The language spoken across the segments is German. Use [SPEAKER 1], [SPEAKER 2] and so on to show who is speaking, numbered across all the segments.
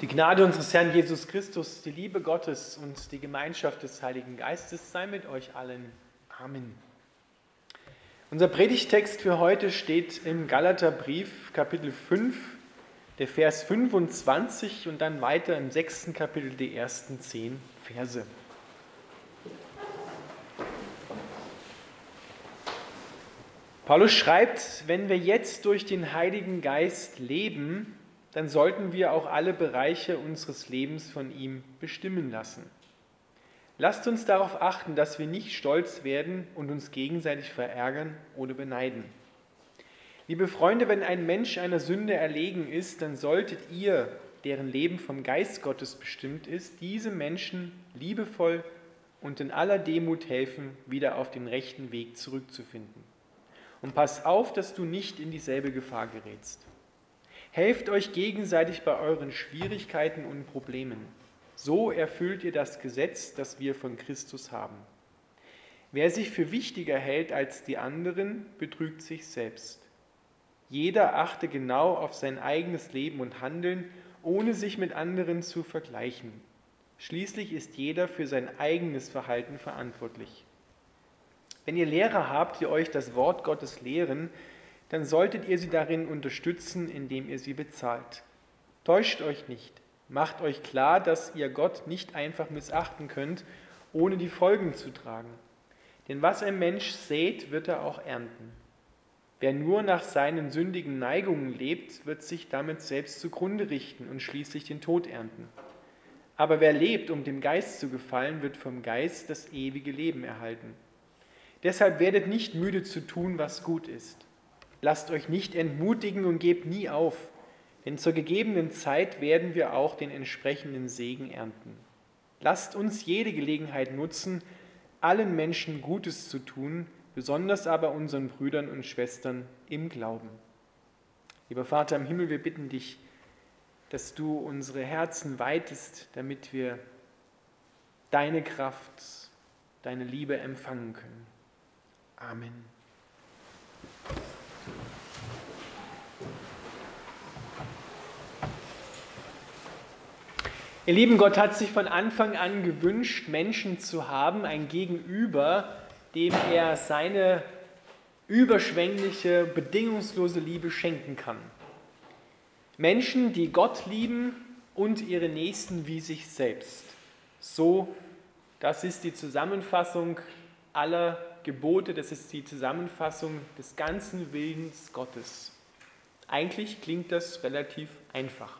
[SPEAKER 1] Die Gnade unseres Herrn Jesus Christus, die Liebe Gottes und die Gemeinschaft des Heiligen Geistes sei mit euch allen. Amen. Unser Predigtext für heute steht im Galaterbrief, Kapitel 5, der Vers 25 und dann weiter im sechsten Kapitel die ersten zehn Verse. Paulus schreibt, wenn wir jetzt durch den Heiligen Geist leben, dann sollten wir auch alle Bereiche unseres Lebens von ihm bestimmen lassen. Lasst uns darauf achten, dass wir nicht stolz werden und uns gegenseitig verärgern oder beneiden. Liebe Freunde, wenn ein Mensch einer Sünde erlegen ist, dann solltet ihr, deren Leben vom Geist Gottes bestimmt ist, diese Menschen liebevoll und in aller Demut helfen, wieder auf den rechten Weg zurückzufinden. Und pass auf, dass du nicht in dieselbe Gefahr gerätst. Helft euch gegenseitig bei euren Schwierigkeiten und Problemen. So erfüllt ihr das Gesetz, das wir von Christus haben. Wer sich für wichtiger hält als die anderen, betrügt sich selbst. Jeder achte genau auf sein eigenes Leben und Handeln, ohne sich mit anderen zu vergleichen. Schließlich ist jeder für sein eigenes Verhalten verantwortlich. Wenn ihr Lehrer habt, die euch das Wort Gottes lehren, dann solltet ihr sie darin unterstützen, indem ihr sie bezahlt. Täuscht euch nicht. Macht euch klar, dass ihr Gott nicht einfach missachten könnt, ohne die Folgen zu tragen. Denn was ein Mensch sät, wird er auch ernten. Wer nur nach seinen sündigen Neigungen lebt, wird sich damit selbst zugrunde richten und schließlich den Tod ernten. Aber wer lebt, um dem Geist zu gefallen, wird vom Geist das ewige Leben erhalten. Deshalb werdet nicht müde zu tun, was gut ist. Lasst euch nicht entmutigen und gebt nie auf, denn zur gegebenen Zeit werden wir auch den entsprechenden Segen ernten. Lasst uns jede Gelegenheit nutzen, allen Menschen Gutes zu tun, besonders aber unseren Brüdern und Schwestern im Glauben. Lieber Vater im Himmel, wir bitten dich, dass du unsere Herzen weitest, damit wir deine Kraft, deine Liebe empfangen können. Amen. Ihr Lieben, Gott hat sich von Anfang an gewünscht, Menschen zu haben, ein Gegenüber, dem er seine überschwängliche, bedingungslose Liebe schenken kann. Menschen, die Gott lieben und ihre Nächsten wie sich selbst. So, das ist die Zusammenfassung aller Gebote, das ist die Zusammenfassung des ganzen Willens Gottes. Eigentlich klingt das relativ einfach.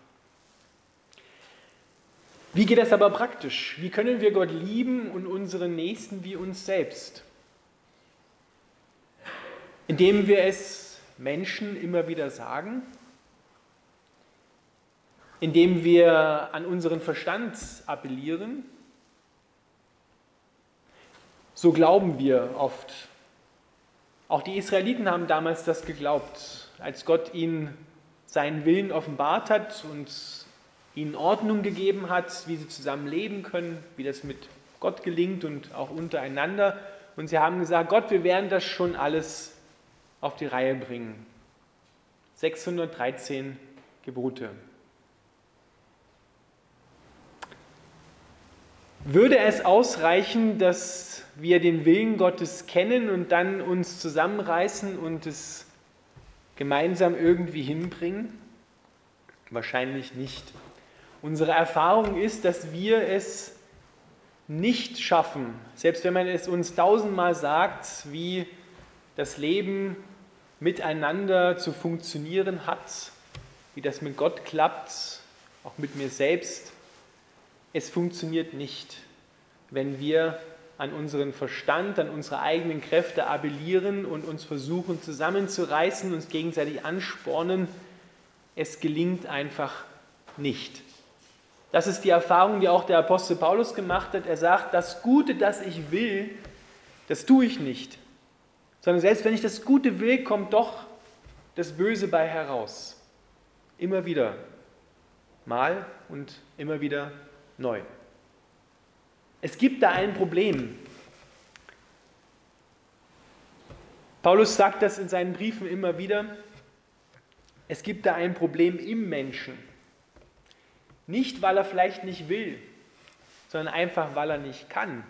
[SPEAKER 1] Wie geht das aber praktisch? Wie können wir Gott lieben und unseren Nächsten wie uns selbst? Indem wir es Menschen immer wieder sagen, indem wir an unseren Verstand appellieren. So glauben wir oft. Auch die Israeliten haben damals das geglaubt, als Gott ihnen seinen Willen offenbart hat und ihnen Ordnung gegeben hat, wie sie zusammen leben können, wie das mit Gott gelingt und auch untereinander. Und sie haben gesagt, Gott, wir werden das schon alles auf die Reihe bringen. 613 Gebote. Würde es ausreichen, dass wir den Willen Gottes kennen und dann uns zusammenreißen und es gemeinsam irgendwie hinbringen? Wahrscheinlich nicht. Unsere Erfahrung ist, dass wir es nicht schaffen, selbst wenn man es uns tausendmal sagt, wie das Leben miteinander zu funktionieren hat, wie das mit Gott klappt, auch mit mir selbst. Es funktioniert nicht, wenn wir an unseren Verstand, an unsere eigenen Kräfte appellieren und uns versuchen zusammenzureißen, uns gegenseitig anspornen. Es gelingt einfach nicht. Das ist die Erfahrung, die auch der Apostel Paulus gemacht hat. Er sagt, das Gute, das ich will, das tue ich nicht. Sondern selbst wenn ich das Gute will, kommt doch das Böse bei heraus. Immer wieder. Mal und immer wieder neu. Es gibt da ein Problem. Paulus sagt das in seinen Briefen immer wieder. Es gibt da ein Problem im Menschen. Nicht, weil er vielleicht nicht will, sondern einfach, weil er nicht kann.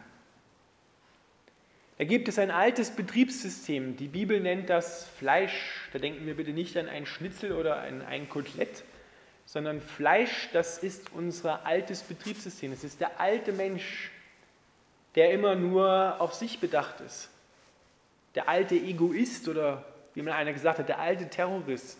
[SPEAKER 1] Da gibt es ein altes Betriebssystem. Die Bibel nennt das Fleisch. Da denken wir bitte nicht an ein Schnitzel oder an ein Kotelett, sondern Fleisch, das ist unser altes Betriebssystem. Es ist der alte Mensch, der immer nur auf sich bedacht ist. Der alte Egoist oder wie man einer gesagt hat, der alte Terrorist,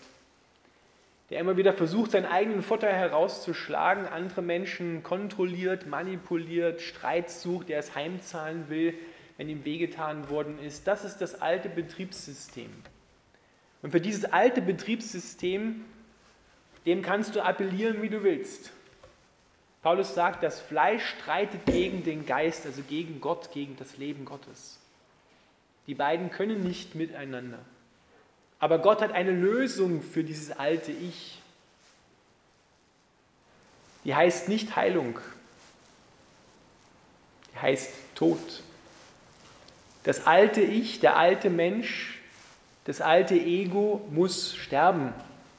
[SPEAKER 1] der immer wieder versucht, seinen eigenen Vorteil herauszuschlagen, andere Menschen kontrolliert, manipuliert, Streit sucht, der es heimzahlen will, wenn ihm wehgetan worden ist. Das ist das alte Betriebssystem. Und für dieses alte Betriebssystem, dem kannst du appellieren, wie du willst. Paulus sagt, das Fleisch streitet gegen den Geist, also gegen Gott, gegen das Leben Gottes. Die beiden können nicht miteinander. Aber Gott hat eine Lösung für dieses alte Ich. Die heißt nicht Heilung, die heißt Tod. Das alte Ich, der alte Mensch, das alte Ego muss sterben.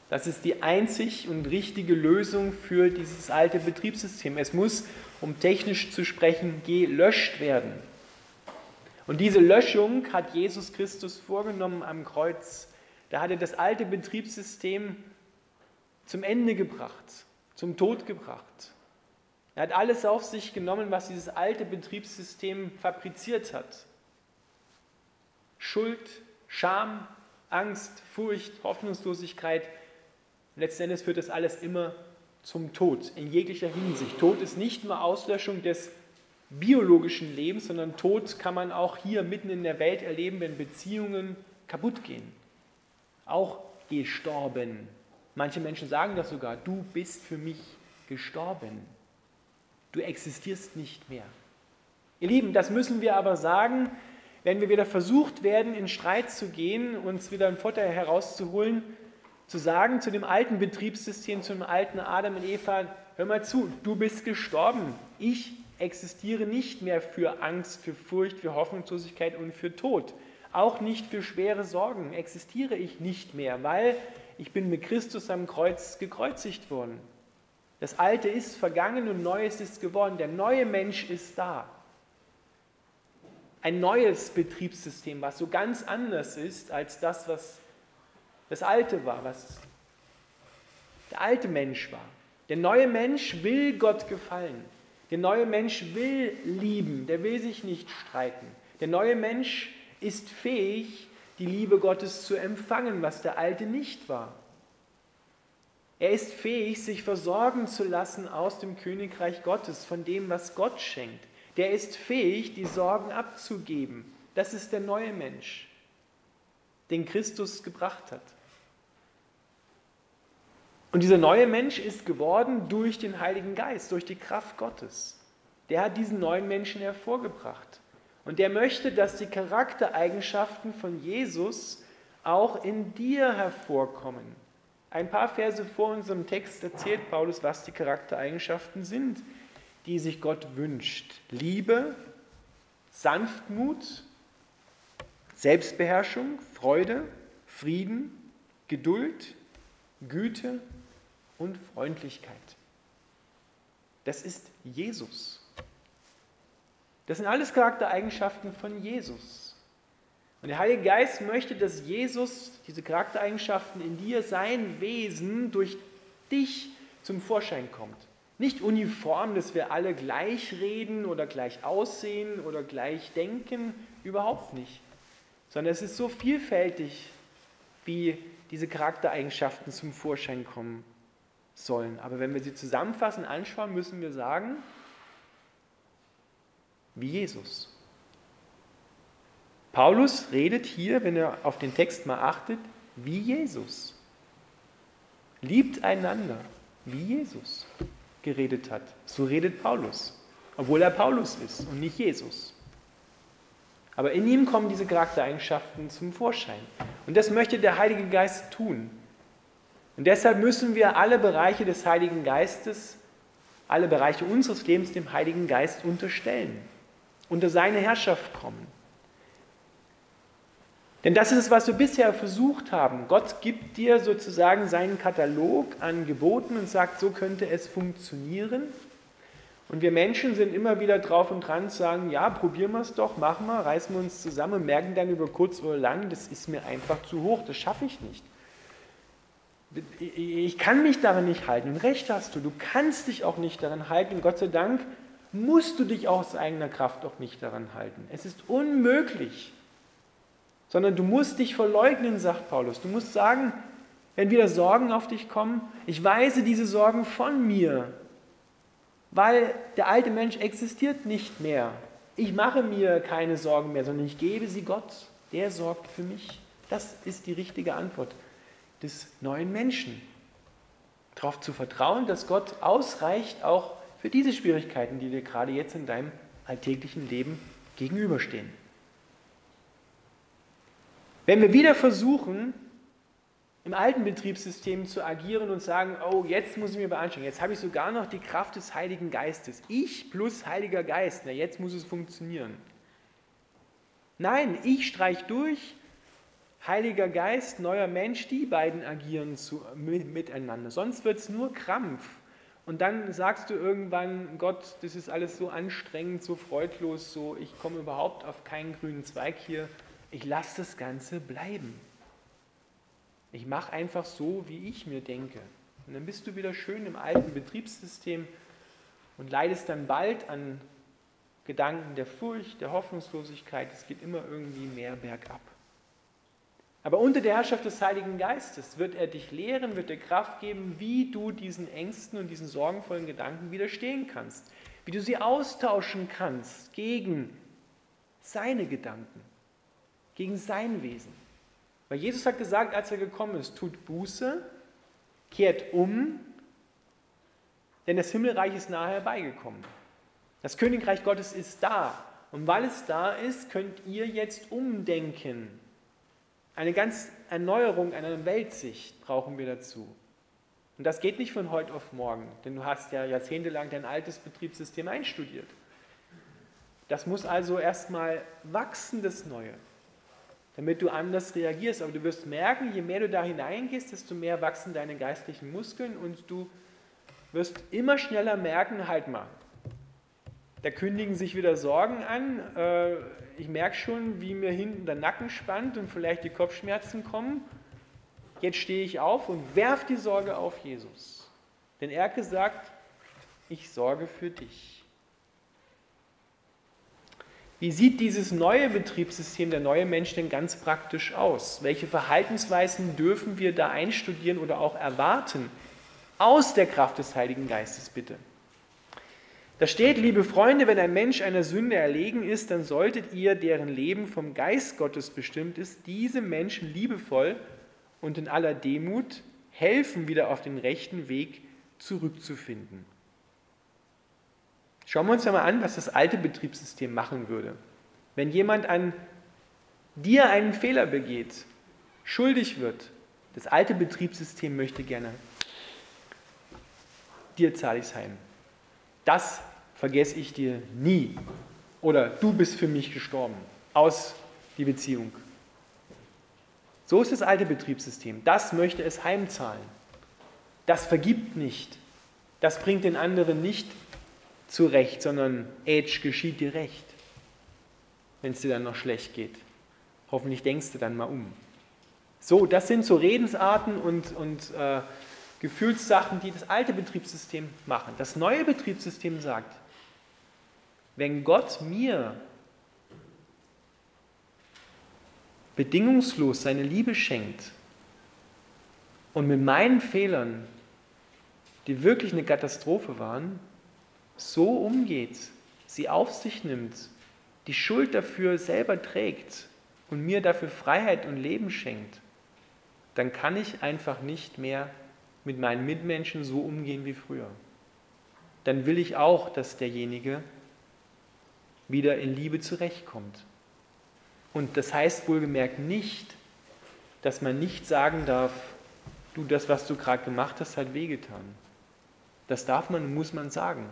[SPEAKER 1] Das ist die einzig und richtige Lösung für dieses alte Betriebssystem. Es muss, um technisch zu sprechen, gelöscht werden. Und diese Löschung hat Jesus Christus vorgenommen am Kreuz. Da hat er das alte Betriebssystem zum Ende gebracht, zum Tod gebracht. Er hat alles auf sich genommen, was dieses alte Betriebssystem fabriziert hat. Schuld, Scham, Angst, Furcht, Hoffnungslosigkeit. Letzten Endes führt das alles immer zum Tod in jeglicher Hinsicht. Tod ist nicht nur Auslöschung des biologischen Lebens, sondern Tod kann man auch hier mitten in der Welt erleben, wenn Beziehungen kaputt gehen. Auch gestorben. Manche Menschen sagen das sogar, du bist für mich gestorben. Du existierst nicht mehr. Ihr Lieben, das müssen wir aber sagen, wenn wir wieder versucht werden, in Streit zu gehen, uns wieder einen Vorteil herauszuholen, zu sagen zu dem alten Betriebssystem, zu dem alten Adam und Eva, hör mal zu, du bist gestorben. Ich existiere nicht mehr für Angst, für Furcht, für Hoffnungslosigkeit und für Tod. Auch nicht für schwere Sorgen existiere ich nicht mehr, weil ich bin mit Christus am Kreuz gekreuzigt worden. Das Alte ist vergangen und Neues ist geworden. Der neue Mensch ist da ein neues Betriebssystem, was so ganz anders ist als das, was das alte war, was der alte Mensch war. Der neue Mensch will Gott gefallen. Der neue Mensch will lieben, der will sich nicht streiten. Der neue Mensch ist fähig, die Liebe Gottes zu empfangen, was der alte nicht war. Er ist fähig, sich versorgen zu lassen aus dem Königreich Gottes, von dem, was Gott schenkt der ist fähig, die Sorgen abzugeben. Das ist der neue Mensch, den Christus gebracht hat. Und dieser neue Mensch ist geworden durch den Heiligen Geist, durch die Kraft Gottes. Der hat diesen neuen Menschen hervorgebracht. Und der möchte, dass die Charaktereigenschaften von Jesus auch in dir hervorkommen. Ein paar Verse vor unserem Text erzählt Paulus, was die Charaktereigenschaften sind, die sich Gott wünscht. Liebe, Sanftmut, Selbstbeherrschung, Freude, Frieden, Geduld, Güte und Freundlichkeit. Das ist Jesus. Das sind alles Charaktereigenschaften von Jesus. Und der Heilige Geist möchte, dass Jesus diese Charaktereigenschaften in dir, sein Wesen durch dich zum Vorschein kommt. Nicht uniform, dass wir alle gleich reden oder gleich aussehen oder gleich denken, überhaupt nicht. Sondern es ist so vielfältig, wie diese Charaktereigenschaften zum Vorschein kommen sollen. Aber wenn wir sie zusammenfassen, anschauen, müssen wir sagen, wie Jesus. Paulus redet hier, wenn er auf den Text mal achtet, wie Jesus. Liebt einander, wie Jesus geredet hat. So redet Paulus, obwohl er Paulus ist und nicht Jesus. Aber in ihm kommen diese Charaktereigenschaften zum Vorschein. Und das möchte der Heilige Geist tun. Und deshalb müssen wir alle Bereiche des Heiligen Geistes, alle Bereiche unseres Lebens dem Heiligen Geist unterstellen, unter seine Herrschaft kommen. Denn das ist es, was wir bisher versucht haben. Gott gibt dir sozusagen seinen Katalog an Geboten und sagt, so könnte es funktionieren. Und wir Menschen sind immer wieder drauf und dran zu sagen, ja, probieren wir es doch, machen wir, reißen wir uns zusammen und merken dann über kurz oder lang, das ist mir einfach zu hoch, das schaffe ich nicht. Ich kann mich daran nicht halten. Und recht hast du, du kannst dich auch nicht daran halten. Und Gott sei Dank musst du dich aus eigener Kraft auch nicht daran halten. Es ist unmöglich sondern du musst dich verleugnen, sagt Paulus. Du musst sagen, wenn wieder Sorgen auf dich kommen, ich weise diese Sorgen von mir, weil der alte Mensch existiert nicht mehr. Ich mache mir keine Sorgen mehr, sondern ich gebe sie Gott. Der sorgt für mich. Das ist die richtige Antwort des neuen Menschen. Darauf zu vertrauen, dass Gott ausreicht auch für diese Schwierigkeiten, die dir gerade jetzt in deinem alltäglichen Leben gegenüberstehen. Wenn wir wieder versuchen, im alten Betriebssystem zu agieren und sagen, oh, jetzt muss ich mir beanstrengen, jetzt habe ich sogar noch die Kraft des Heiligen Geistes. Ich plus Heiliger Geist, na jetzt muss es funktionieren. Nein, ich streich durch, Heiliger Geist, neuer Mensch, die beiden agieren zu, miteinander. Sonst wird es nur Krampf. Und dann sagst du irgendwann, Gott, das ist alles so anstrengend, so freudlos, so ich komme überhaupt auf keinen grünen Zweig hier ich lasse das Ganze bleiben. Ich mache einfach so, wie ich mir denke. Und dann bist du wieder schön im alten Betriebssystem und leidest dann bald an Gedanken der Furcht, der Hoffnungslosigkeit. Es geht immer irgendwie mehr bergab. Aber unter der Herrschaft des Heiligen Geistes wird er dich lehren, wird dir Kraft geben, wie du diesen Ängsten und diesen sorgenvollen Gedanken widerstehen kannst, wie du sie austauschen kannst gegen seine Gedanken gegen sein Wesen. Weil Jesus hat gesagt, als er gekommen ist, tut Buße, kehrt um, denn das Himmelreich ist nahe herbeigekommen. Das Königreich Gottes ist da. Und weil es da ist, könnt ihr jetzt umdenken. Eine ganz Erneuerung einer Weltsicht brauchen wir dazu. Und das geht nicht von heute auf morgen, denn du hast ja jahrzehntelang dein altes Betriebssystem einstudiert. Das muss also erstmal wachsen, das Neue damit du anders reagierst. Aber du wirst merken, je mehr du da hineingehst, desto mehr wachsen deine geistlichen Muskeln und du wirst immer schneller merken, halt mal, da kündigen sich wieder Sorgen an. Äh, ich merke schon, wie mir hinten der Nacken spannt und vielleicht die Kopfschmerzen kommen. Jetzt stehe ich auf und werf die Sorge auf Jesus. Denn er hat gesagt, ich sorge für dich. Wie sieht dieses neue Betriebssystem, der neue Mensch denn ganz praktisch aus? Welche Verhaltensweisen dürfen wir da einstudieren oder auch erwarten? Aus der Kraft des Heiligen Geistes bitte. Da steht, liebe Freunde, wenn ein Mensch einer Sünde erlegen ist, dann solltet ihr, deren Leben vom Geist Gottes bestimmt ist, diesem Menschen liebevoll und in aller Demut helfen, wieder auf den rechten Weg zurückzufinden. Schauen wir uns einmal an, was das alte Betriebssystem machen würde. Wenn jemand an dir einen Fehler begeht, schuldig wird, das alte Betriebssystem möchte gerne, dir zahle ich es heim. Das vergesse ich dir nie. Oder du bist für mich gestorben. Aus die Beziehung. So ist das alte Betriebssystem. Das möchte es heimzahlen. Das vergibt nicht. Das bringt den anderen nicht zurecht, sondern Age geschieht dir recht, wenn es dir dann noch schlecht geht. Hoffentlich denkst du dann mal um. So, das sind so Redensarten und, und äh, Gefühlssachen, die das alte Betriebssystem machen. Das neue Betriebssystem sagt, wenn Gott mir bedingungslos seine Liebe schenkt und mit meinen Fehlern, die wirklich eine Katastrophe waren, so umgeht, sie auf sich nimmt, die Schuld dafür selber trägt und mir dafür Freiheit und Leben schenkt, dann kann ich einfach nicht mehr mit meinen Mitmenschen so umgehen wie früher. Dann will ich auch, dass derjenige wieder in Liebe zurechtkommt. Und das heißt wohlgemerkt nicht, dass man nicht sagen darf, du, das, was du gerade gemacht hast, hat wehgetan. Das darf man und muss man sagen.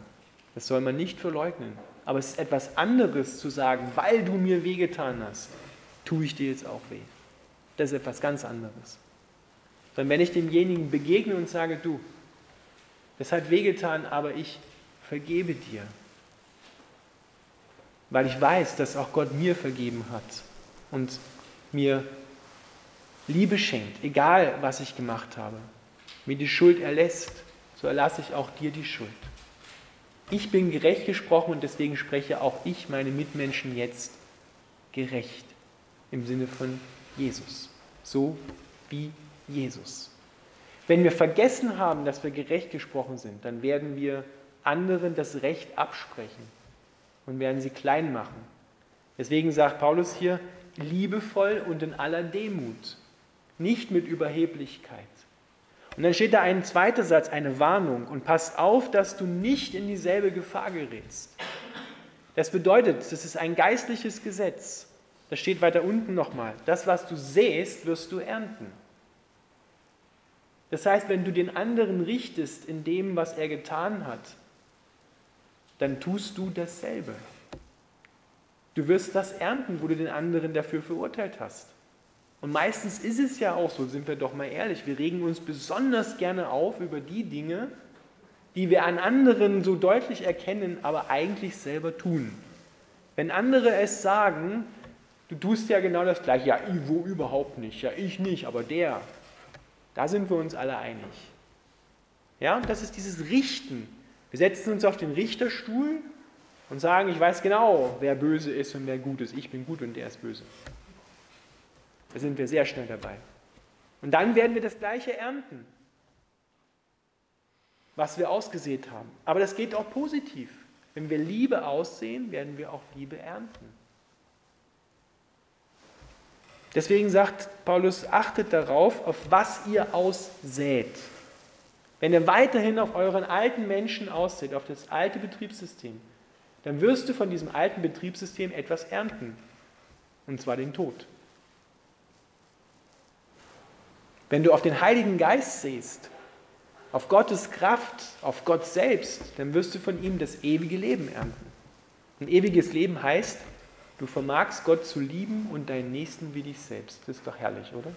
[SPEAKER 1] Das soll man nicht verleugnen. Aber es ist etwas anderes zu sagen, weil du mir wehgetan hast, tue ich dir jetzt auch weh. das ist etwas ganz anderes. Sondern wenn ich demjenigen begegne und sage, du, das hat wehgetan, aber ich vergebe dir, weil ich weiß, dass auch Gott mir vergeben hat und mir Liebe schenkt, egal was ich gemacht habe, mir die Schuld erlässt, so erlasse ich auch dir die Schuld. Ich bin gerecht gesprochen und deswegen spreche auch ich meine Mitmenschen jetzt gerecht im Sinne von Jesus, so wie Jesus. Wenn wir vergessen haben, dass wir gerecht gesprochen sind, dann werden wir anderen das Recht absprechen und werden sie klein machen. Deswegen sagt Paulus hier, liebevoll und in aller Demut, nicht mit Überheblichkeit. Und dann steht da ein zweiter Satz, eine Warnung. Und pass auf, dass du nicht in dieselbe Gefahr gerätst. Das bedeutet, das ist ein geistliches Gesetz. Das steht weiter unten nochmal. Das, was du sähst, wirst du ernten. Das heißt, wenn du den anderen richtest in dem, was er getan hat, dann tust du dasselbe. Du wirst das ernten, wo du den anderen dafür verurteilt hast. Und meistens ist es ja auch so, sind wir doch mal ehrlich, wir regen uns besonders gerne auf über die Dinge, die wir an anderen so deutlich erkennen, aber eigentlich selber tun. Wenn andere es sagen, du tust ja genau das gleiche, ja, wo überhaupt nicht, ja, ich nicht, aber der, da sind wir uns alle einig. Ja, das ist dieses Richten. Wir setzen uns auf den Richterstuhl und sagen, ich weiß genau, wer böse ist und wer gut ist. Ich bin gut und der ist böse. Da sind wir sehr schnell dabei. Und dann werden wir das Gleiche ernten, was wir ausgesät haben. Aber das geht auch positiv. Wenn wir Liebe aussehen, werden wir auch Liebe ernten. Deswegen sagt Paulus, achtet darauf, auf was ihr aussät. Wenn ihr weiterhin auf euren alten Menschen aussät, auf das alte Betriebssystem, dann wirst du von diesem alten Betriebssystem etwas ernten. Und zwar den Tod. Wenn du auf den Heiligen Geist siehst, auf Gottes Kraft, auf Gott selbst, dann wirst du von ihm das ewige Leben ernten. Ein ewiges Leben heißt, du vermagst Gott zu lieben und deinen Nächsten wie dich selbst. Das ist doch herrlich, oder?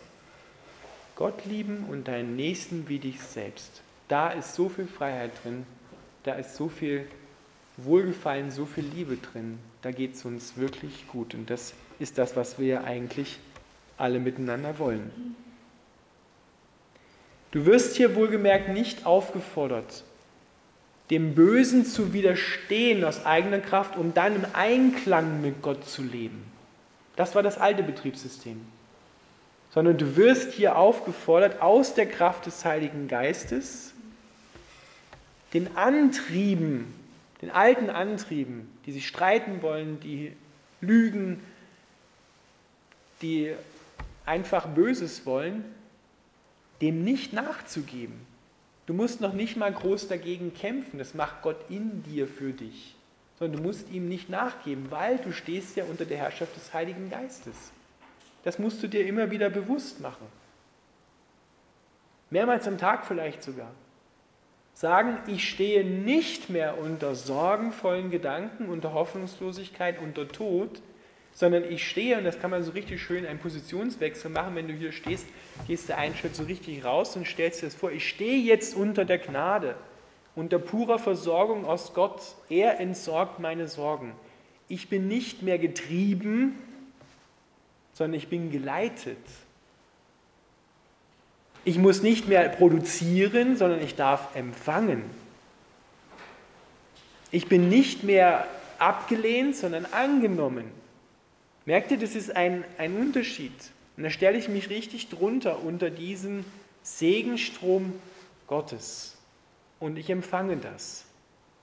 [SPEAKER 1] Gott lieben und deinen Nächsten wie dich selbst. Da ist so viel Freiheit drin, da ist so viel Wohlgefallen, so viel Liebe drin. Da geht es uns wirklich gut. Und das ist das, was wir eigentlich alle miteinander wollen. Du wirst hier wohlgemerkt nicht aufgefordert, dem Bösen zu widerstehen aus eigener Kraft, um dann im Einklang mit Gott zu leben. Das war das alte Betriebssystem. Sondern du wirst hier aufgefordert, aus der Kraft des Heiligen Geistes den Antrieben, den alten Antrieben, die sich streiten wollen, die lügen, die einfach Böses wollen, dem nicht nachzugeben. Du musst noch nicht mal groß dagegen kämpfen, das macht Gott in dir für dich, sondern du musst ihm nicht nachgeben, weil du stehst ja unter der Herrschaft des Heiligen Geistes. Das musst du dir immer wieder bewusst machen. Mehrmals am Tag vielleicht sogar. Sagen, ich stehe nicht mehr unter sorgenvollen Gedanken, unter Hoffnungslosigkeit, unter Tod, sondern ich stehe, und das kann man so richtig schön einen Positionswechsel machen, wenn du hier stehst, gehst du einen Schritt so richtig raus und stellst dir das vor, ich stehe jetzt unter der Gnade, unter purer Versorgung aus Gott. Er entsorgt meine Sorgen. Ich bin nicht mehr getrieben, sondern ich bin geleitet. Ich muss nicht mehr produzieren, sondern ich darf empfangen. Ich bin nicht mehr abgelehnt, sondern angenommen. Merkt ihr, das ist ein, ein Unterschied. Und da stelle ich mich richtig drunter unter diesen Segenstrom Gottes. Und ich empfange das.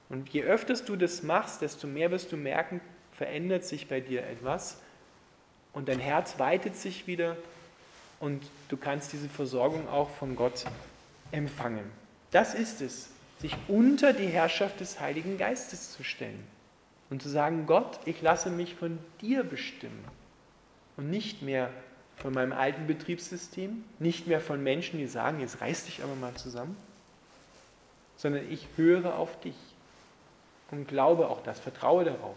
[SPEAKER 1] Und je öfter du das machst, desto mehr wirst du merken, verändert sich bei dir etwas. Und dein Herz weitet sich wieder und du kannst diese Versorgung auch von Gott empfangen. Das ist es, sich unter die Herrschaft des Heiligen Geistes zu stellen und zu sagen, Gott, ich lasse mich von dir bestimmen und nicht mehr von meinem alten Betriebssystem, nicht mehr von Menschen, die sagen, jetzt reiß dich aber mal zusammen, sondern ich höre auf dich und glaube auch das, vertraue darauf,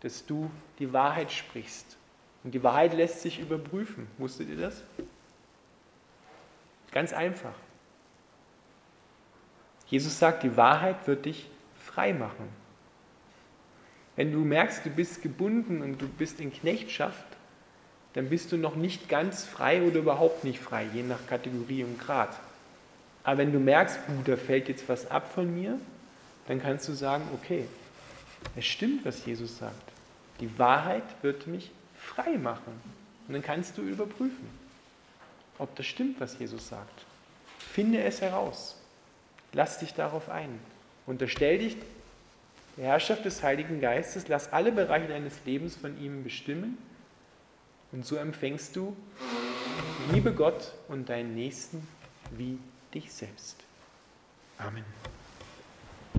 [SPEAKER 1] dass du die Wahrheit sprichst Und die Wahrheit lässt sich überprüfen. Wusstet ihr das? Ganz einfach. Jesus sagt, die Wahrheit wird dich frei machen. Wenn du merkst, du bist gebunden und du bist in Knechtschaft, dann bist du noch nicht ganz frei oder überhaupt nicht frei, je nach Kategorie und Grad. Aber wenn du merkst, da fällt jetzt was ab von mir, dann kannst du sagen, okay, es stimmt, was Jesus sagt. Die Wahrheit wird mich frei machen. Und dann kannst du überprüfen, ob das stimmt, was Jesus sagt. Finde es heraus. Lass dich darauf ein. Unterstell dich der Herrschaft des Heiligen Geistes. Lass alle Bereiche deines Lebens von ihm bestimmen. Und so empfängst du Liebe Gott und deinen Nächsten wie dich selbst. Amen.